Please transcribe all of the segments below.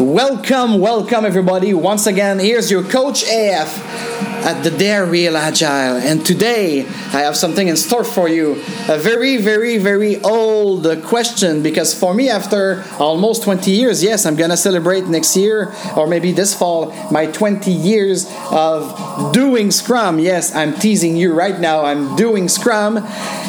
Welcome, welcome everybody. Once again, here's your coach AF at the Dare Real Agile. And today I have something in store for you. A very, very, very old question because for me, after almost 20 years, yes, I'm gonna celebrate next year or maybe this fall my 20 years of doing Scrum. Yes, I'm teasing you right now. I'm doing Scrum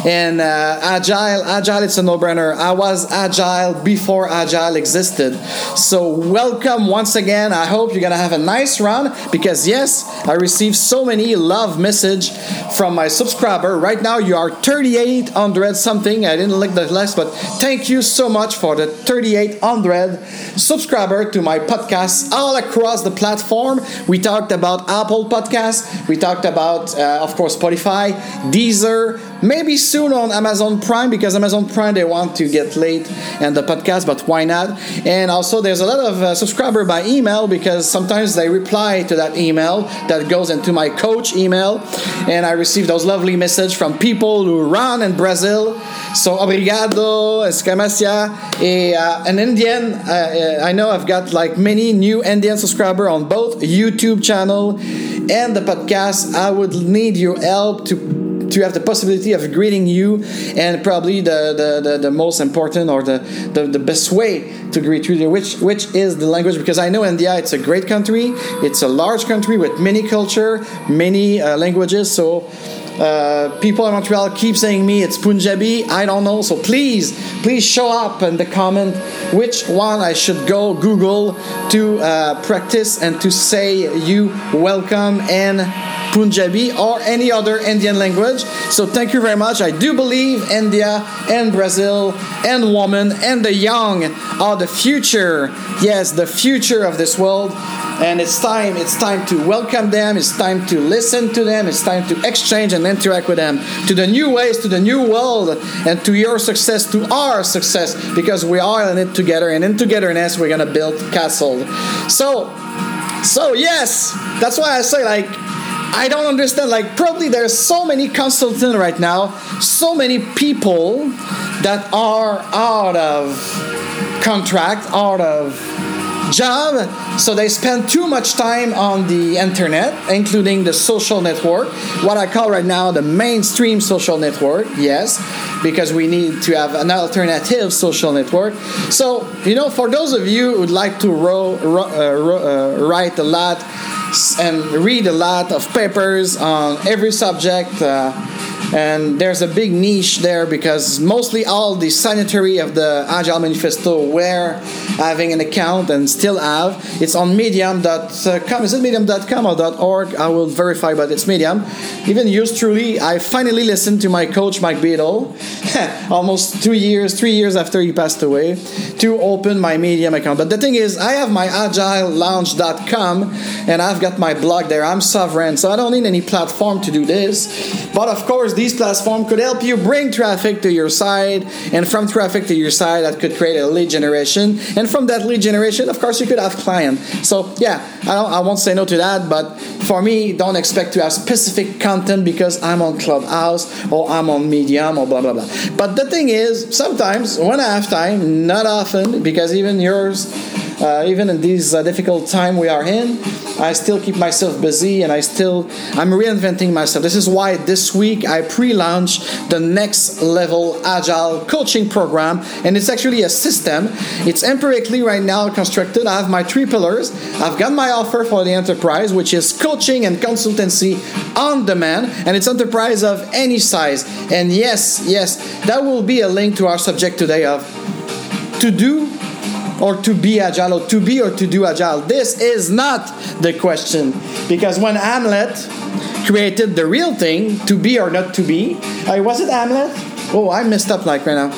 and uh, Agile. Agile, it's a no-brainer. I was Agile before Agile existed. So welcome once again. I hope you're gonna have a nice run because yes, I received so many love message from my subscriber. Right now you are 3800 something. I didn't look the last, but thank you so much for the 3800 subscriber to my podcast all across the platform. We talked about Apple Podcasts. We talked about, uh, of course, Spotify, Deezer, maybe soon on Amazon Prime because Amazon Prime they want to get late and the podcast, but why not? And also there's a lot of uh, subscriber by email because sometimes they reply to that email that goes into my coach email, and I receive those lovely message from people who run in Brazil. So obrigado, escamacia, a, uh, an Indian. Uh, I know I've got like many new Indian subscriber on both YouTube channel and the podcast. I would need your help to to have the possibility of greeting you and probably the, the, the, the most important or the, the, the best way to greet you which which is the language because I know India it's a great country. It's a large country with many culture many uh, languages. So uh, people in Montreal keep saying me it's Punjabi. I don't know. So please, please show up in the comment which one I should go Google to uh, practice and to say you welcome in Punjabi or any other Indian language. So thank you very much. I do believe India and Brazil and women and the young are the future. Yes, the future of this world. And it's time, it's time to welcome them, it's time to listen to them, it's time to exchange and interact with them to the new ways, to the new world, and to your success, to our success, because we are in it together, and in togetherness we're gonna build castle. So so yes, that's why I say like I don't understand. Like, probably there's so many consultants right now, so many people that are out of contract, out of job, so they spend too much time on the internet, including the social network, what I call right now the mainstream social network, yes, because we need to have an alternative social network. So, you know, for those of you who would like to uh, uh, write a lot, and read a lot of papers on every subject. Uh, and there's a big niche there because mostly all the signatory of the Agile Manifesto were having an account and still have. It's on medium.com. Uh, is it medium.com or .org? I will verify, but it's medium. Even used truly, I finally listened to my coach, Mike Beedle, almost two years, three years after he passed away, to open my medium account. But the thing is, I have my agilelounge.com and I've got my blog there. I'm sovereign, so I don't need any platform to do this. But of course, these platforms could help you bring traffic to your site, and from traffic to your site, that could create a lead generation. And from that lead generation, of course, you could have clients. So yeah, I, I won't say no to that. But for me, don't expect to have specific content because I'm on Clubhouse or I'm on Medium or blah blah blah. But the thing is, sometimes when I have time, not often, because even yours uh, even in these uh, difficult time we are in i still keep myself busy and i still i'm reinventing myself. This is why this week i pre-launched the next level agile coaching program and it's actually a system. It's empirically right now constructed. I have my three pillars. I've got my offer for the enterprise which is coaching and consultancy on demand and it's enterprise of any size. And yes yes that will be a link to our subject today of to do or to be agile or to be or to do agile? This is not the question. Because when hamlet created the real thing to be or not to be uh, was it hamlet? Oh i messed up like right now.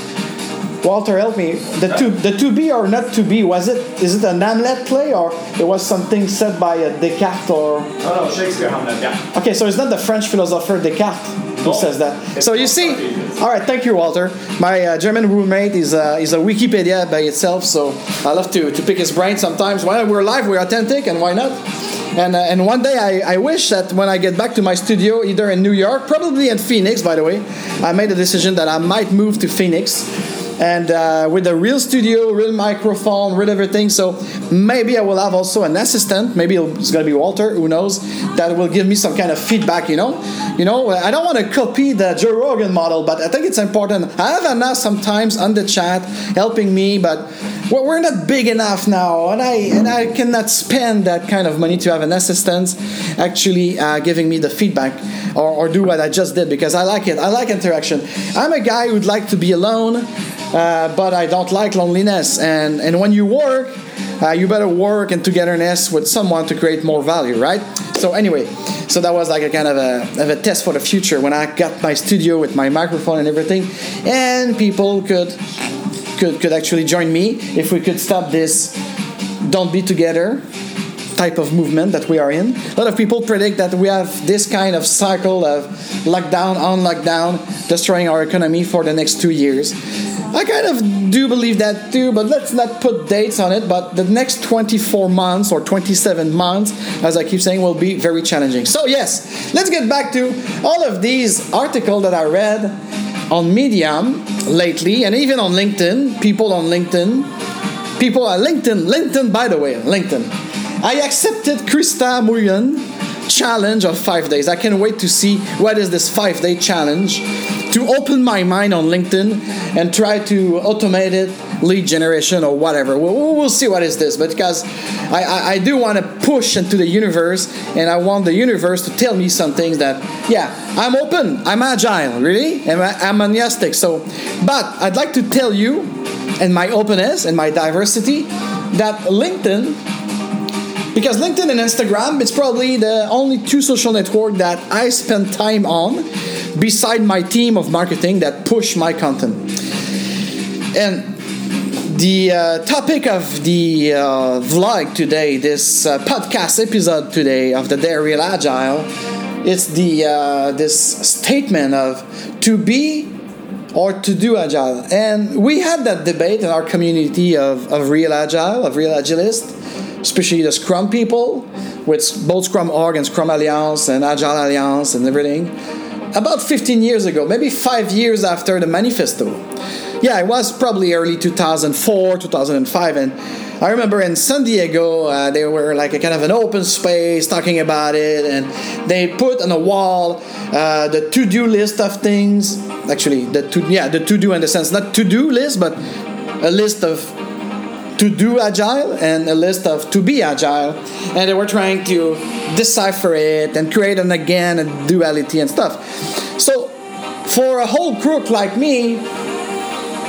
Walter help me. The to the to be or not to be was it is it an hamlet play or it was something said by a descartes or? Oh no, Shakespeare Hamlet, yeah. okay so it's not the french philosopher descartes who says that? So you see all right thank you walter. My uh, german roommate is uh, is a wikipedia by itself so i love to, to pick his brain sometimes. When we're live we're authentic and why not? And, uh, and one day I, I wish that when I get back to my studio, either in New York, probably in Phoenix, by the way, I made a decision that I might move to Phoenix and uh, with a real studio, real microphone, real everything. So maybe I will have also an assistant. Maybe it's gonna be Walter. Who knows? That will give me some kind of feedback. You know, you know. I don't want to copy the Joe Rogan model, but I think it's important. I have Anna sometimes on the chat helping me, but we're not big enough now, and I and I cannot spend that kind of money to have an assistant actually uh, giving me the feedback or, or do what I just did because I like it. I like interaction. I'm a guy who'd like to be alone. Uh, but I don't like loneliness. And, and when you work, uh, you better work in togetherness with someone to create more value, right? So anyway, so that was like a kind of a, of a test for the future when I got my studio with my microphone and everything, and people could could could actually join me if we could stop this don't be together type of movement that we are in. A lot of people predict that we have this kind of cycle of lockdown on lockdown destroying our economy for the next two years. I kind of do believe that too, but let's not put dates on it. But the next 24 months or 27 months, as I keep saying, will be very challenging. So, yes, let's get back to all of these articles that I read on Medium lately and even on LinkedIn. People on LinkedIn. People on LinkedIn. LinkedIn, by the way, LinkedIn. I accepted Krista Mullion challenge of five days. I can't wait to see what is this five day challenge to open my mind on LinkedIn and try to automate it, lead generation or whatever. We'll, we'll see what is this, but because I, I, I do want to push into the universe and I want the universe to tell me some things that, yeah, I'm open, I'm agile, really, and I'm enthusiastic. So, but I'd like to tell you, and my openness and my diversity, that LinkedIn because LinkedIn and Instagram, it's probably the only two social network that I spend time on beside my team of marketing that push my content. And the uh, topic of the uh, vlog today, this uh, podcast episode today of the Real Agile, it's the uh, this statement of to be or to do agile. And we had that debate in our community of, of real agile, of real agilist, especially the Scrum people with both Scrum Org and Scrum Alliance and Agile Alliance and everything about 15 years ago, maybe five years after the manifesto. Yeah, it was probably early 2004, 2005, and I remember in San Diego, uh, they were like a kind of an open space talking about it, and they put on a wall uh, the to-do list of things. Actually, the to yeah the to-do in the sense not to-do list, but a list of to do agile and a list of to be agile. And they were trying to decipher it and create an again a duality and stuff. So for a whole crook like me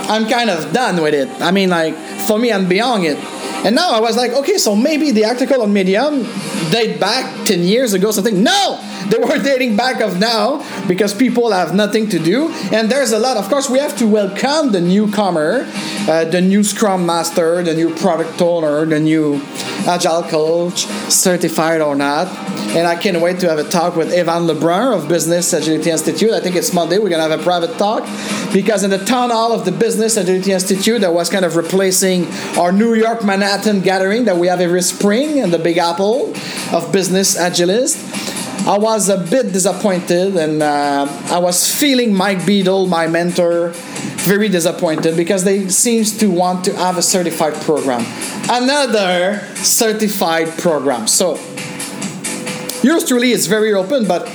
i'm kind of done with it. I mean like for me i'm beyond it. And now i was like okay so maybe the article on medium date back 10 years ago something. No they were dating back of now because people have nothing to do. And there's a lot of course we have to welcome the newcomer uh, the new scrum master the new product owner the new agile coach certified or not. And i can't wait to have a talk with Evan Leybourn of business agility institute. I think it's monday we're going to have a private talk. Because in the town hall of the business agility institute that was kind of replacing our new york manhattan gathering that we have every spring in the big apple of business agilists I was a bit disappointed, and uh, I was feeling Mike Beedle, my mentor, very disappointed because they seems to want to have a certified program, another certified program. So yours truly is very open, but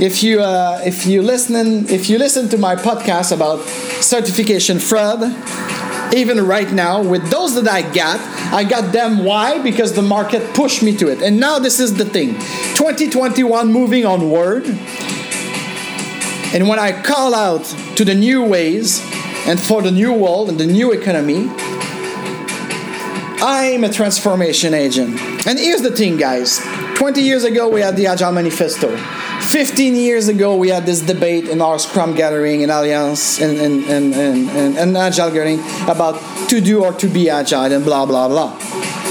if you uh, if you listen if you listen to my podcast about certification fraud even right now with those that I got, I got them why? Because the market pushed me to it. And now this is the thing. 2021 moving onward. And when I call out to the new ways and for the new world and the new economy, I'm a transformation agent. And here's the thing, guys 20 years ago, we had the Agile Manifesto. 15 years ago, we had this debate in our Scrum gathering in Alliance and, and, and, and, and, Agile gathering about to do or to be Agile and blah, blah, blah.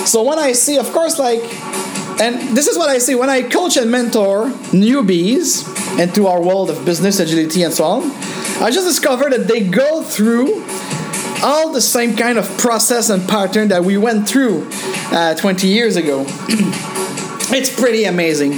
So when I see, of course, like, and this is what I see when I coach and mentor newbies into our world of business agility and so on, I just discovered that they go through all the same kind of process and pattern that we went through uh, 20 years ago. it's pretty amazing.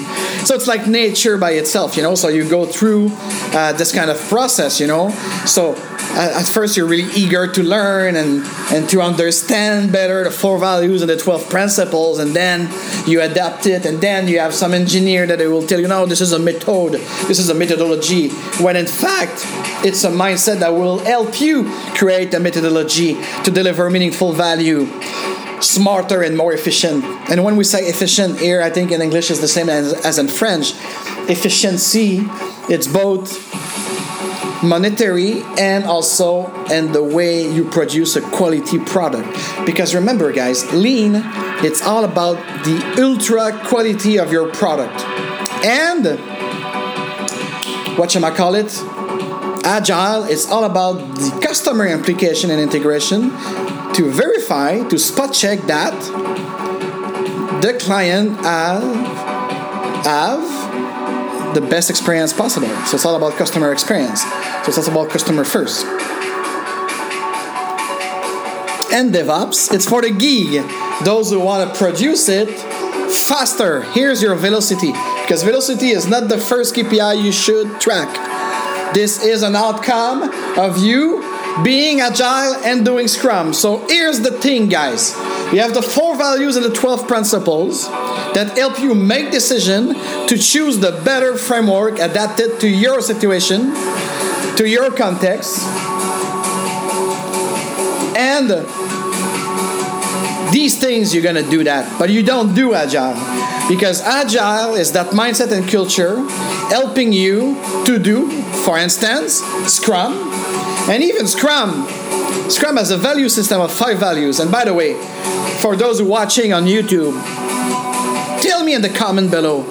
So it's like nature by itself, you know. So you go through uh, this kind of process, you know. So at first you're really eager to learn and, and to understand better the four values and the 12 principles and then you adapt it and then you have some engineer that will tell you no this is a method this is a methodology when in fact it's a mindset that will help you create a methodology to deliver meaningful value smarter and more efficient. And when we say efficient here i think in english is the same as, as in french. Efficiency it's both monetary and also in the way you produce a quality product. Because remember guys lean it's all about the ultra quality of your product. And what shall i call it? Agile it's all about the customer implication and integration to verify to spot check that the client have, have the best experience possible. So it's all about customer experience. So it's all about customer first. And DevOps, it's for the gig, those who want to produce it faster. Here's your velocity, because velocity is not the first KPI you should track. This is an outcome of you being agile and doing Scrum. So here's the thing, guys. You have the four values and the 12 principles that help you make decision to choose the better framework adapted to your situation, to your context. And these things you're gonna do that, but you don't do agile because agile is that mindset and culture helping you to do, for instance, Scrum, and even Scrum. Scrum has a value system of five values. And by the way, for those watching on YouTube, tell me in the comment below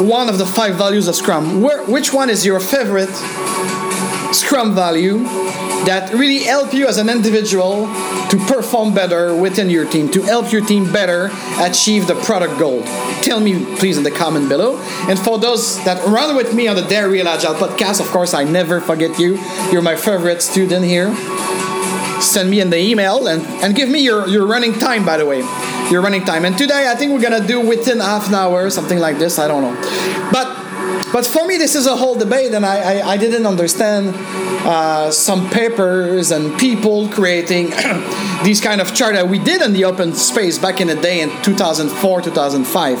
one of the five values of Scrum. Where, which one is your favorite Scrum value that really help you as an individual to perform better within your team, to help your team better achieve the product goal? Tell me, please, in the comment below. And for those that run with me on the Dare Real Agile podcast, of course, I never forget you. You're my favorite student here. Send me in the email and, and give me your, your running time, by the way. Your running time. And today, I think we're gonna do within half an hour, something like this. I don't know. But but for me, this is a whole debate, and I, I, I didn't understand uh, some papers and people creating these kind of chart that we did in the open space back in the day in 2004, 2005.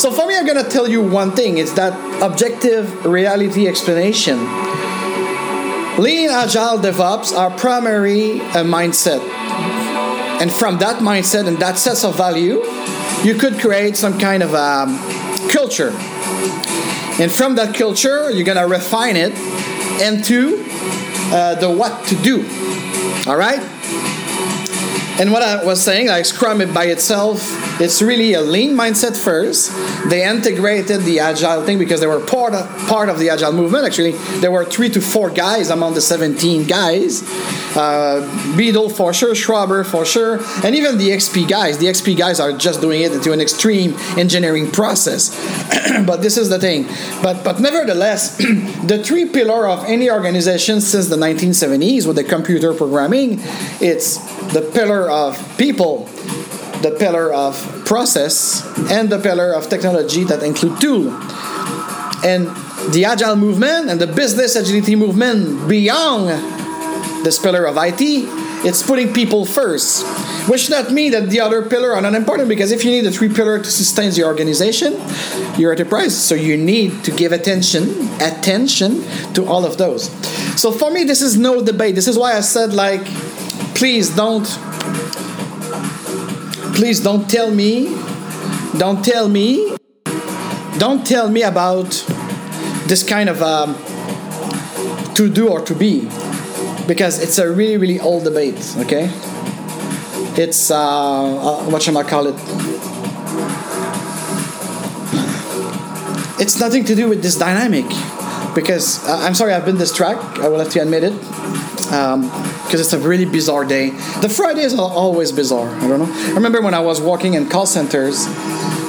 So for me, I'm gonna tell you one thing: it's that objective reality explanation. Lean Agile DevOps are primary uh, mindset, and from that mindset and that sense of value, you could create some kind of um, culture and from that culture, you're gonna refine it into uh, the what to do. All right? And what I was saying, like Scrum it by itself, it's really a lean mindset first. They integrated the agile thing because they were part of, part of the agile movement. Actually, there were three to four guys among the 17 guys. Uh, Beedle for sure, Schwaber for sure, and even the XP guys. The XP guys are just doing it into an extreme engineering process. but this is the thing. But but nevertheless, the three pillar of any organization since the 1970s with the computer programming, it's the pillar of people, the pillar of process, and the pillar of technology that include tool. And the agile movement and the business agility movement beyond this pillar of IT, it's putting people first. Which not mean that the other pillar are not important because if you need the three pillar to sustain your organization, your enterprise, so you need to give attention, attention to all of those. So for me, this is no debate. This is why I said like please don't please don't tell me don't tell me don't tell me about this kind of um, to do or to be. Because it's a really really old debate okay? It's uh, uh what shall i call it? It's nothing to do with this dynamic. Because uh, i'm sorry i've been distracted. I will have to admit it. Um, because it's a really bizarre day. The Fridays are always bizarre. I don't know. I remember when I was working in call centers,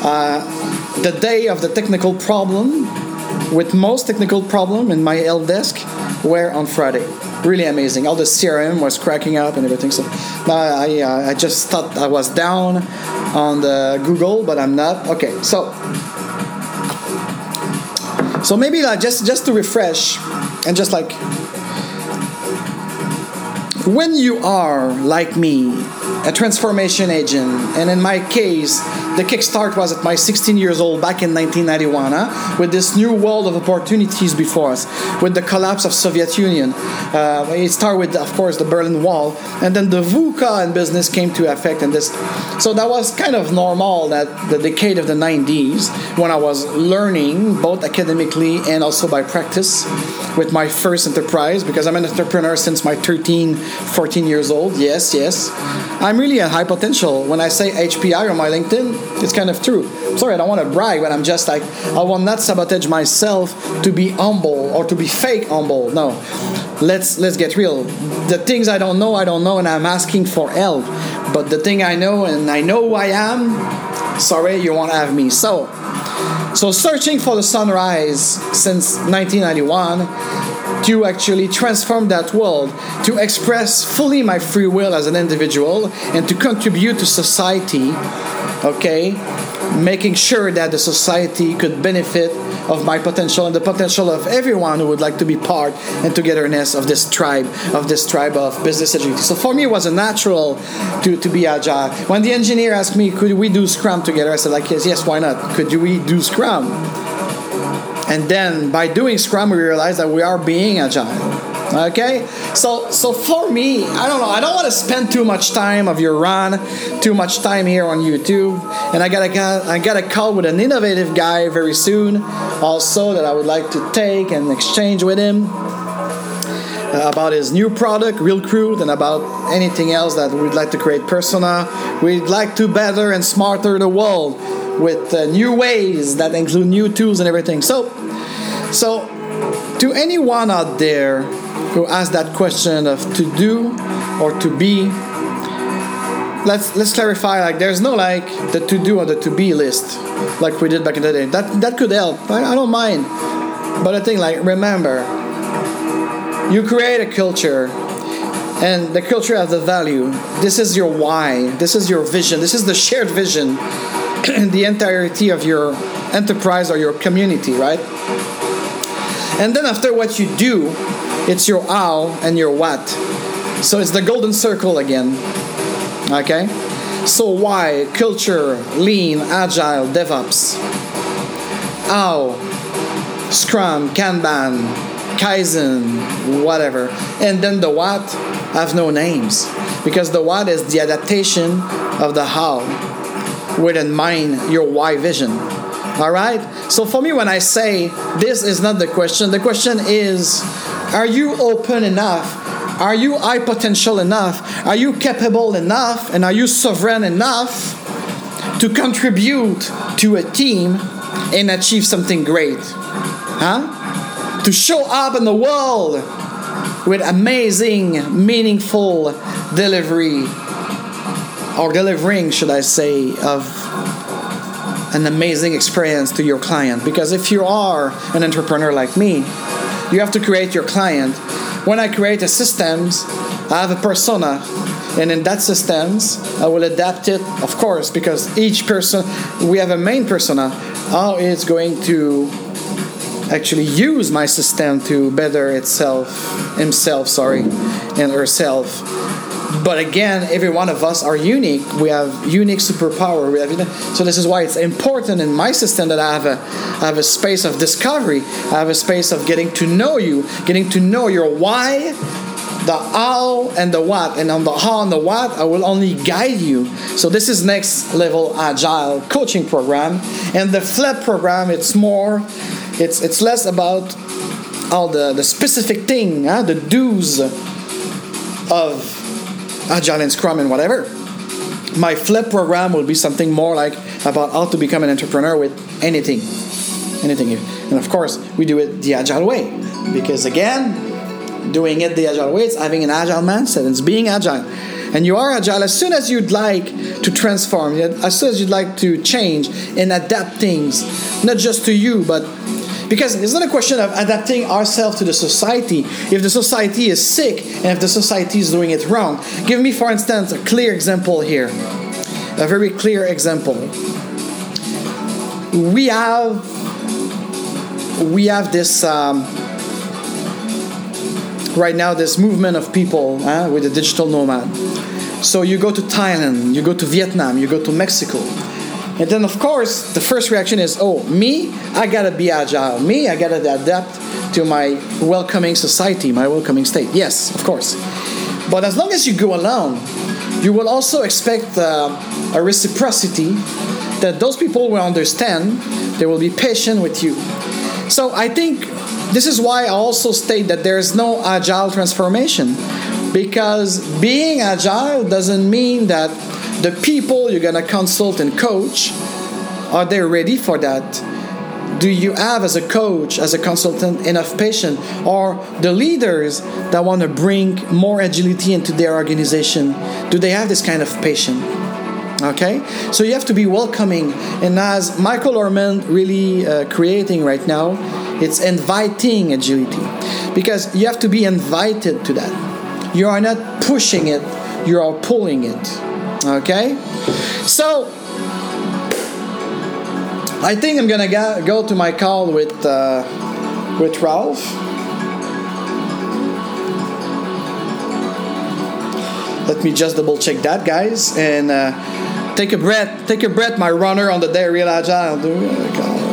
uh, the day of the technical problem, with most technical problem in my L desk, were on Friday. Really amazing. All the CRM was cracking up and everything. So I, uh, I just thought I was down on the Google, but I'm not. Okay, so so maybe like just just to refresh and just like when you are like me a transformation agent and in my case the kickstart was at my 16 years old back in 1991 huh? with this new world of opportunities before us with the collapse of soviet union. Uh, it started with of course the berlin wall and then the VUCA in business came to effect and this. So that was kind of normal that the decade of the 90s when i was learning both academically and also by practice with my first enterprise because i'm an entrepreneur since my 13 14 years old. Yes yes. I'm really a high potential. When i say hpi on my linkedin it's kind of true. Sorry, I don't want to brag, but I'm just like, I will not sabotage myself to be humble or to be fake humble. No. Let's let's get real. The things I don't know, I don't know, and I'm asking for help. But the thing I know and I know who I am, sorry, you won't have me. So so searching for the sunrise since 1991 to actually transform that world, to express fully my free will as an individual, and to contribute to society okay? Making sure that the society could benefit of my potential and the potential of everyone who would like to be part and togetherness of this tribe of this tribe of business agility so for me it was a natural to, to be agile. When the engineer asked me could we do scrum together? I said like yes yes why not? Could we do scrum and then by doing scrum we realize that we are being agile Okay, so so for me, I don't know. I don't want to spend too much time of your run, too much time here on YouTube, and I got a I got a call with an innovative guy very soon, also that I would like to take and exchange with him uh, about his new product, Real Crude, and about anything else that we'd like to create persona. We'd like to better and smarter the world with uh, new ways that include new tools and everything. So, so to anyone out there who ask that question of to do or to be let's let's clarify like there's no like the to do or the to be list like we did back in the day. That that could help. I, I don't mind. But I think like remember you create a culture and the culture has the value. This is your why. This is your vision. This is the shared vision the entirety of your enterprise or your community right and then after what you do it's your how and your what. So it's the golden circle again. Okay? So why culture, lean, agile, DevOps? How? Scrum, Kanban, Kaizen, whatever. And then the what have no names. Because the what is the adaptation of the how with in mind your why vision. All right? So for me, when I say this is not the question, the question is are you open enough? Are you high potential enough? Are you capable enough? And are you sovereign enough to contribute to a team and achieve something great? Huh? To show up in the world with amazing, meaningful delivery, or delivering, should I say, of an amazing experience to your client. Because if you are an entrepreneur like me, you have to create your client. When I create a systems, I have a persona, and in that systems, I will adapt it, of course, because each person we have a main persona. How it's going to actually use my system to better itself, himself, sorry, and herself but again, every one of us are unique. We have unique superpower. We have, so this is why it's important in my system that I have a, I have a space of discovery. I have a space of getting to know you, getting to know your why, the how and the what. And on the how and the what, I will only guide you. So this is next level agile coaching program. And the FLEP program, it's more, it's it's less about all the, the specific thing, huh? the do's of Agile and Scrum and whatever. My flip program will be something more like about how to become an entrepreneur with anything. Anything. And of course, we do it the Agile way. Because again, doing it the Agile way, it's having an Agile mindset, it's being Agile. And you are agile as soon as you'd like to transform, as soon as you'd like to change and adapt things, not just to you, but because it's not a question of adapting ourselves to the society. If the society is sick and if the society is doing it wrong, give me, for instance, a clear example here. A very clear example. We have we have this um, right now this movement of people with the digital nomad. So you go to Thailand, you go to Vietnam, you go to Mexico. And then, of course, the first reaction is, oh, me, I gotta be agile. Me, I gotta adapt to my welcoming society, my welcoming state. Yes, of course. But as long as you go alone, you will also expect uh, a reciprocity that those people will understand, they will be patient with you. So I think this is why I also state that there is no agile transformation because being agile doesn't mean that the people you're going to consult and coach are they ready for that? Do you have as a coach as a consultant enough patience? Or the leaders that want to bring more agility into their organization do they have this kind of patience? Okay? So you have to be welcoming. And as michael orman really uh, creating right now it's inviting agility. Because you have to be invited to that. You are not pushing it you are pulling it okay so I think I'm gonna go, to my call with uh, with Ralph. Let me just double check that, guys, and uh, take a breath. Take a breath, my runner on the day real agile.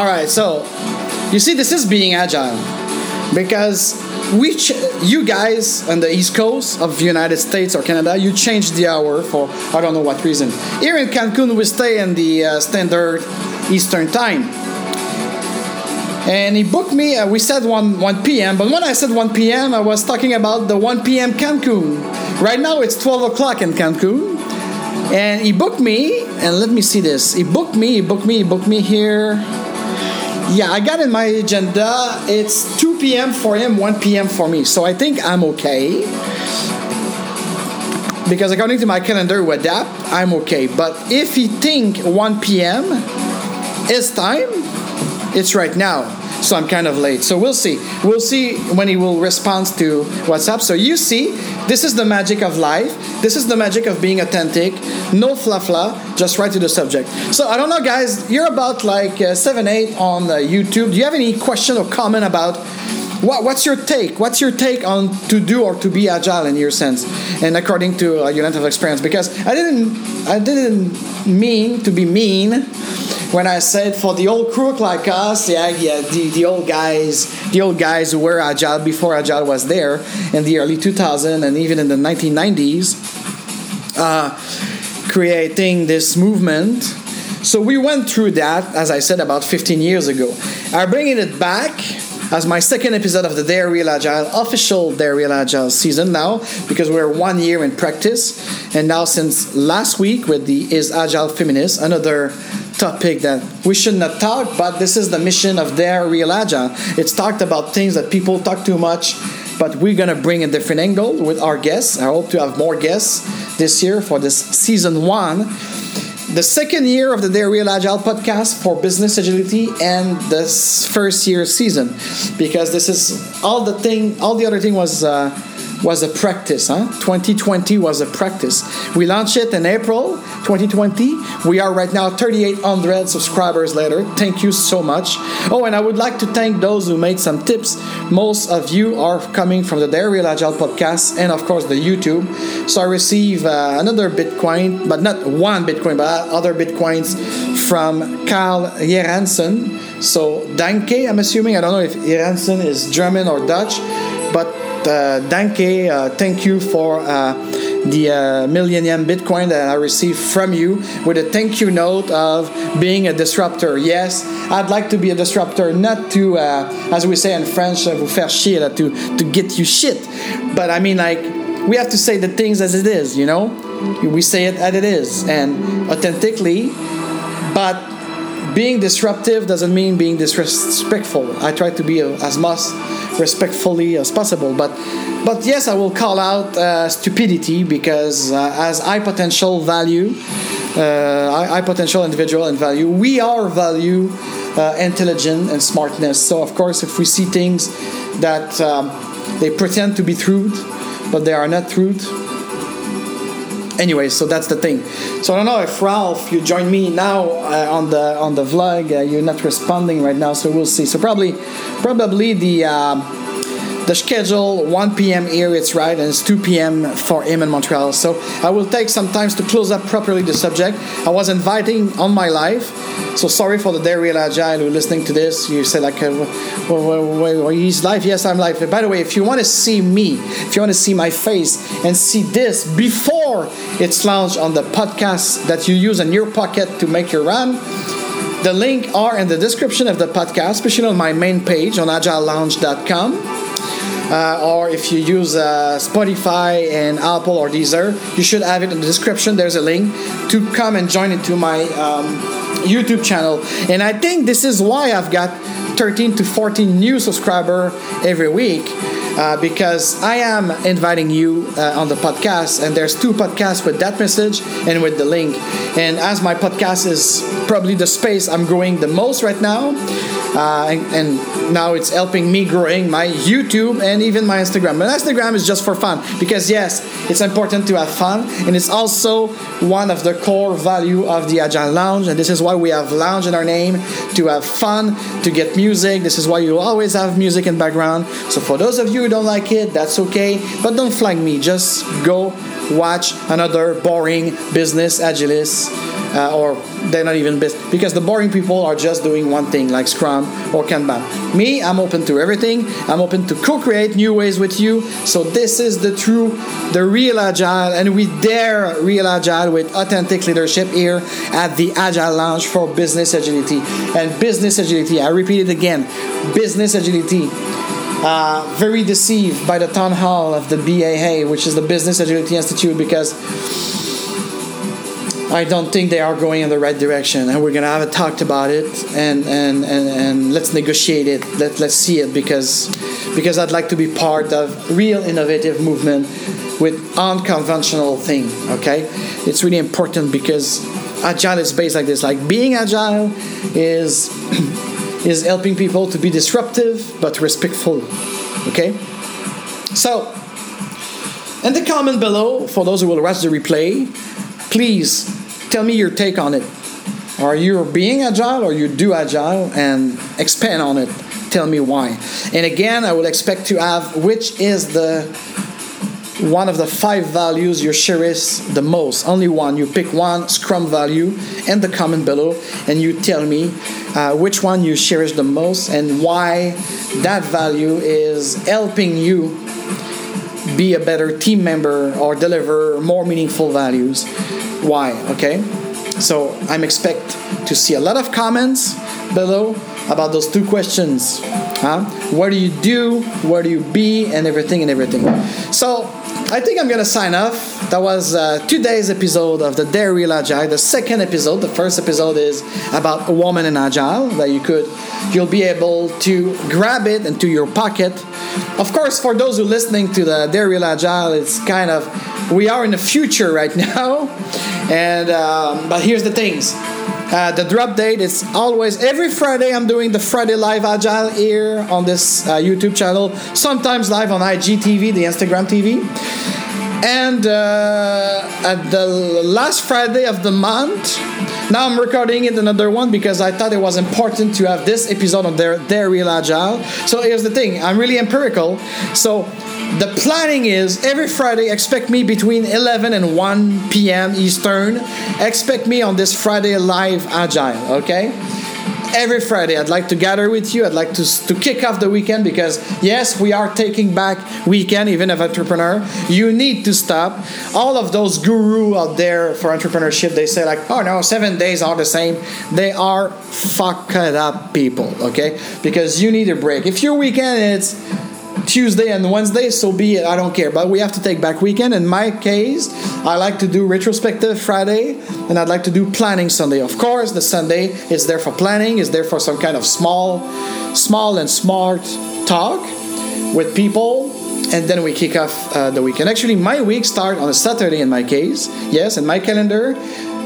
All right, so you see, this is being agile because we, ch- you guys on the East Coast of the United States or Canada, you change the hour for I don't know what reason. Here in Cancun, we stay in the uh, standard Eastern time. And he booked me. Uh, we said 1 1 p.m. But when I said 1 p.m., I was talking about the 1 p.m. Cancun. Right now it's 12 o'clock in Cancun, and he booked me. And let me see this. He booked me. He booked me. He booked me here. Yeah, I got in my agenda. It's 2 p.m. for him, 1 p.m. for me. So I think I'm okay. Because according to my calendar with that, I'm okay. But if he think 1 p.m. is time, it's right now. So I'm kind of late. So we'll see. We'll see when he will respond to WhatsApp. So you see, this is the magic of life. This is the magic of being authentic. No fla, just right to the subject. So I don't know, guys. You're about like uh, seven, eight on uh, YouTube. Do you have any question or comment about what, what's your take? What's your take on to do or to be agile in your sense, and according to uh, your length of experience? Because I didn't, I didn't mean to be mean when I said for the old crook like us, yeah, yeah, the, the old guys, the old guys who were agile before agile was there in the early 2000s and even in the 1990s, uh, creating this movement. So we went through that, as I said, about 15 years ago. I'm bringing it back as my second episode of the Dare Real Agile, official Dare Real Agile season now, because we're one year in practice. And now, since last week with the Is Agile Feminist, another topic that we should not talk, but this is the mission of Dare Real Agile. It's talked about things that people talk too much, but we're gonna bring a different angle with our guests. I hope to have more guests this year for this season one the second year of the Dare Real Agile podcast for business agility and this first year season because this is all the thing all the other thing was uh, was a practice huh? 2020 was a practice. We launched it in april 2020 we are right now 3800 subscribers later. Thank you so much. Oh and i would like to thank those who made some tips. Most of you are coming from the Real Agile podcast and of course the youtube. So i receive uh, another bitcoin but not one bitcoin but other bitcoins from Carl Jeransen. So Danke, I'm assuming. I don't know if Jeransen is German or Dutch, but uh, Danke, uh, thank you for uh, the uh, Millennium Bitcoin that I received from you with a thank you note of being a disruptor. Yes, I'd like to be a disruptor, not to, uh, as we say in French, uh, vous faire chier, to, to get you shit. But I mean, like, we have to say the things as it is, you know? We say it as it is and authentically, but being disruptive doesn't mean being disrespectful. I try to be as much respectfully as possible, but but yes, I will call out uh, stupidity because uh, as high potential value, uh, high potential individual and value, we are value uh, intelligent and smartness. So of course, if we see things that um, they pretend to be truth, but they are not truth, anyway, so that's the thing. So I don't know if Ralph, you join me now uh, on the on the vlog. Uh, you're not responding right now, so we'll see. So probably, probably the. Uh, the schedule 1 p.m. here it's right and it's 2 p.m. for him in Montreal so I will take some time to close up properly the subject I was inviting on my life so sorry for the Dairy Agile who listening to this you say like well, he's live yes I'm live by the way if you want to see me if you want to see my face and see this before it's launched on the podcast that you use in your pocket to make your run the link are in the description of the podcast, especially on my main page on agilelounge.com uh, or if you use uh, Spotify and Apple or Deezer, you should have it in the description. There's a link to come and join into my um, YouTube channel. And I think this is why I've got 13 to 14 new subscriber every week. Uh, because I am inviting you uh, on the podcast, and there's two podcasts with that message and with the link. And as my podcast is probably the space I'm growing the most right now, uh, and, and, now it's helping me growing my YouTube and even my Instagram. But Instagram is just for fun because yes, it's important to have fun, and it's also one of the core value of the Agile Lounge, and this is why we have lounge in our name to have fun, to get music. This is why you always have music in background. So for those of you who don't like it, that's okay, but don't flag me. Just go watch another boring business agilist uh, or they're not even business because the boring people are just doing one thing like Scrum or Kanban. Me, I'm open to everything. I'm open to co-create new ways with you. So this is the true, the real agile, and we dare real agile with authentic leadership here at the Agile Lounge for business agility and business agility. I repeat it again, business agility. Uh, very deceived by the town hall of the BAA, which is the Business Agility Institute, because I don't think they are going in the right direction, and we're gonna have a talk about it, and and, and, and let's negotiate it. Let let's see it because because I'd like to be part of real innovative movement with unconventional thing. Okay, it's really important because agile is based like this. Like being agile is is helping people to be disruptive but respectful. Okay, so in the comment below for those who will watch the replay, please tell me your take on it. Are you being agile or you do agile and expand on it? Tell me why. And again, I will expect to have which is the one of the five values you cherish the most. Only one. You pick one Scrum value in the comment below and you tell me uh, which one you cherish the most and why that value is helping you be a better team member or deliver more meaningful values. Why okay? So i'm expect to see a lot of comments below about those two questions huh? what do you do? Where do you be? And everything and everything. So i think i'm gonna sign off that was uh, today's episode of the Dare Real Agile the second episode the first episode is about a woman in agile that you could you'll be able to grab it into your pocket of course for those who are listening to the Dare Real Agile it's kind of we are in the future right now and um, but here's the things. Uh, the drop date is always every Friday. I'm doing the Friday Live Agile here on this uh, YouTube channel. Sometimes live on IGTV, the Instagram TV. And uh, at the last Friday of the month, now I'm recording it another one because I thought it was important to have this episode on their their real agile. So here's the thing: I'm really empirical. So the planning is every Friday, expect me between 11 and 1 p.m. Eastern. Expect me on this Friday live Agile, okay? Every Friday. I'd like to gather with you. I'd like to, to kick off the weekend because, yes, we are taking back weekend, even as entrepreneur. You need to stop. All of those guru out there for entrepreneurship, they say like, oh no, seven days are the same. They are fucked up people, okay? Because you need a break. If your weekend it's Tuesday and Wednesday, so be it. I don't care. But we have to take back weekend. In my case, I like to do retrospective Friday and I'd like to do planning Sunday. Of course, the Sunday is there for planning, is there for some kind of small, small and smart talk with people. And then we kick off uh, the weekend. Actually, my week start on a Saturday in my case. Yes, in my calendar,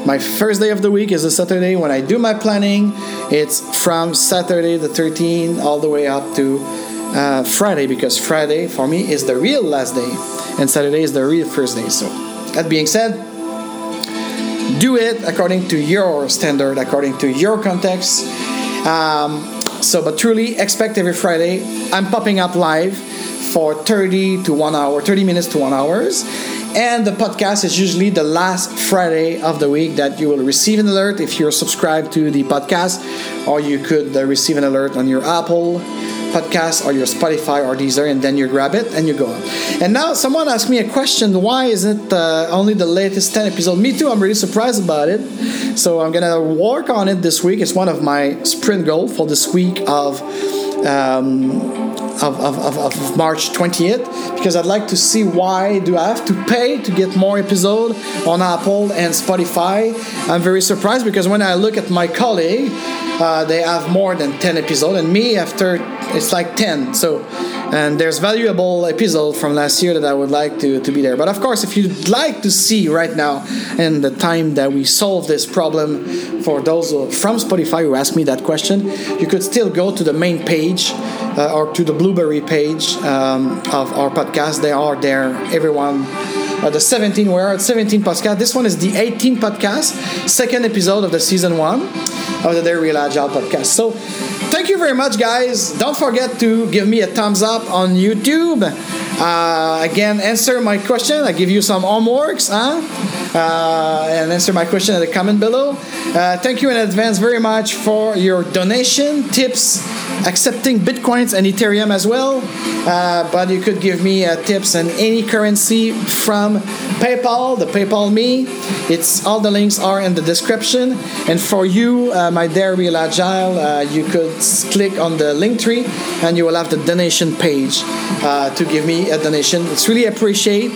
my first day of the week is a Saturday when I do my planning. It's from Saturday the 13th all the way up to uh, Friday because Friday for me is the real last day and Saturday is the real first day. So, that being said, do it according to your standard, according to your context. Um, so, but truly expect every Friday I'm popping up live for 30 to 1 hour, 30 minutes to 1 hours. And the podcast is usually the last Friday of the week that you will receive an alert if you're subscribed to the podcast, or you could uh, receive an alert on your Apple podcast or your Spotify or Deezer, and then you grab it and you go on. And now someone asked me a question: Why is it uh, only the latest ten episodes? Me too. I'm really surprised about it. So I'm gonna work on it this week. It's one of my sprint goals for this week of. Um, of, of, of, March 20th because I'd like to see why do I have to pay to get more episode on Apple and Spotify. I'm very surprised because when I look at my colleague, uh, they have more than 10 episodes and me after it's like 10 so and there's valuable episode from last year that I would like to, to be there. But of course if you'd like to see right now and the time that we solve this problem for those from Spotify who asked me that question you could still go to the main page uh, or to the Blubrry page um, of our podcast. They are there everyone. Uh, the 17 we're at 17 podcast this one is the 18 podcast second episode of the season one of the Real Agile podcast? So thank you very much guys. Don't forget to give me a thumbs up on youtube. Uh, again answer my question. I give you some homeworks huh? Uh, and answer my question in the comment below. Uh, thank you in advance very much for your donation tips accepting bitcoins and ethereum as well. Uh, but you could give me uh, tips on any currency from paypal the paypal me. It's all the links are in the description. And for you uh, my Dare Real Agile you could click on the link tree and you will have the donation page uh, to give me a donation. It's really appreciate,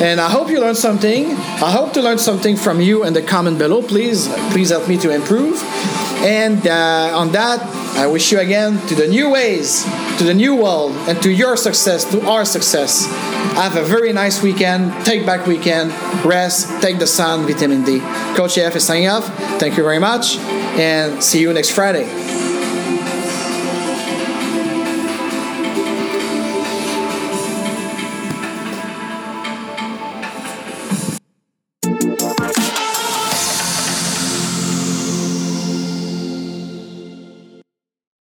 and I hope you learned something. I hope to learn something from you in the comment below. Please, please help me to improve. And uh, on that, I wish you again to the new ways, to the new world, and to your success, to our success. Have a very nice weekend. Take back weekend. Rest. Take the sun. Vitamin D. Coach AF is signing off. Thank you very much, and see you next Friday.